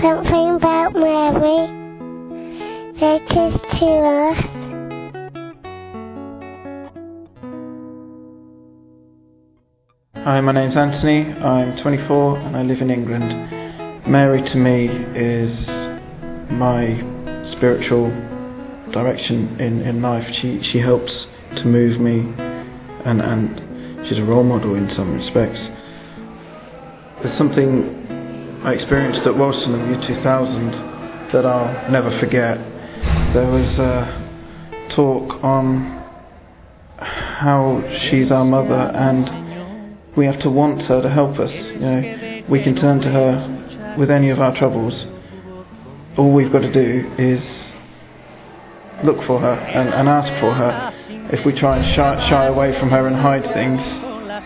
something about Mary. Letters to us. Hi, my name's Anthony. I'm 24 and I live in England. Mary to me is my spiritual direction in, in life. She she helps to move me and, and she's a role model in some respects. There's something I experienced at Walsingham in the year 2000 that I'll never forget. There was a talk on how she's our mother and we have to want her to help us. You know, we can turn to her with any of our troubles. All we've got to do is look for her and, and ask for her. If we try and shy, shy away from her and hide things,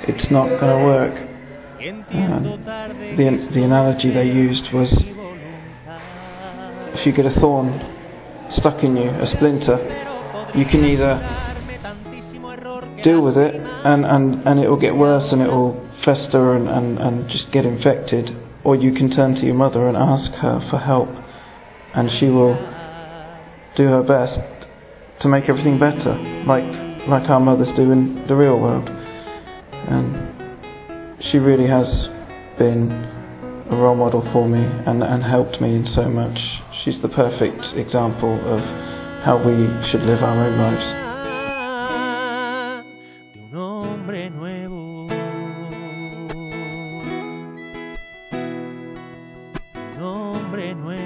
it's not going to work. The, the analogy they used was if you get a thorn stuck in you, a splinter, you can either deal with it and, and, and it will get worse and it will fester and, and, and just get infected, or you can turn to your mother and ask her for help and she will do her best to make everything better, like like our mothers do in the real world. And she really has been a role model for me and, and helped me in so much. She's the perfect example of how we should live our own lives. hombre nuevo.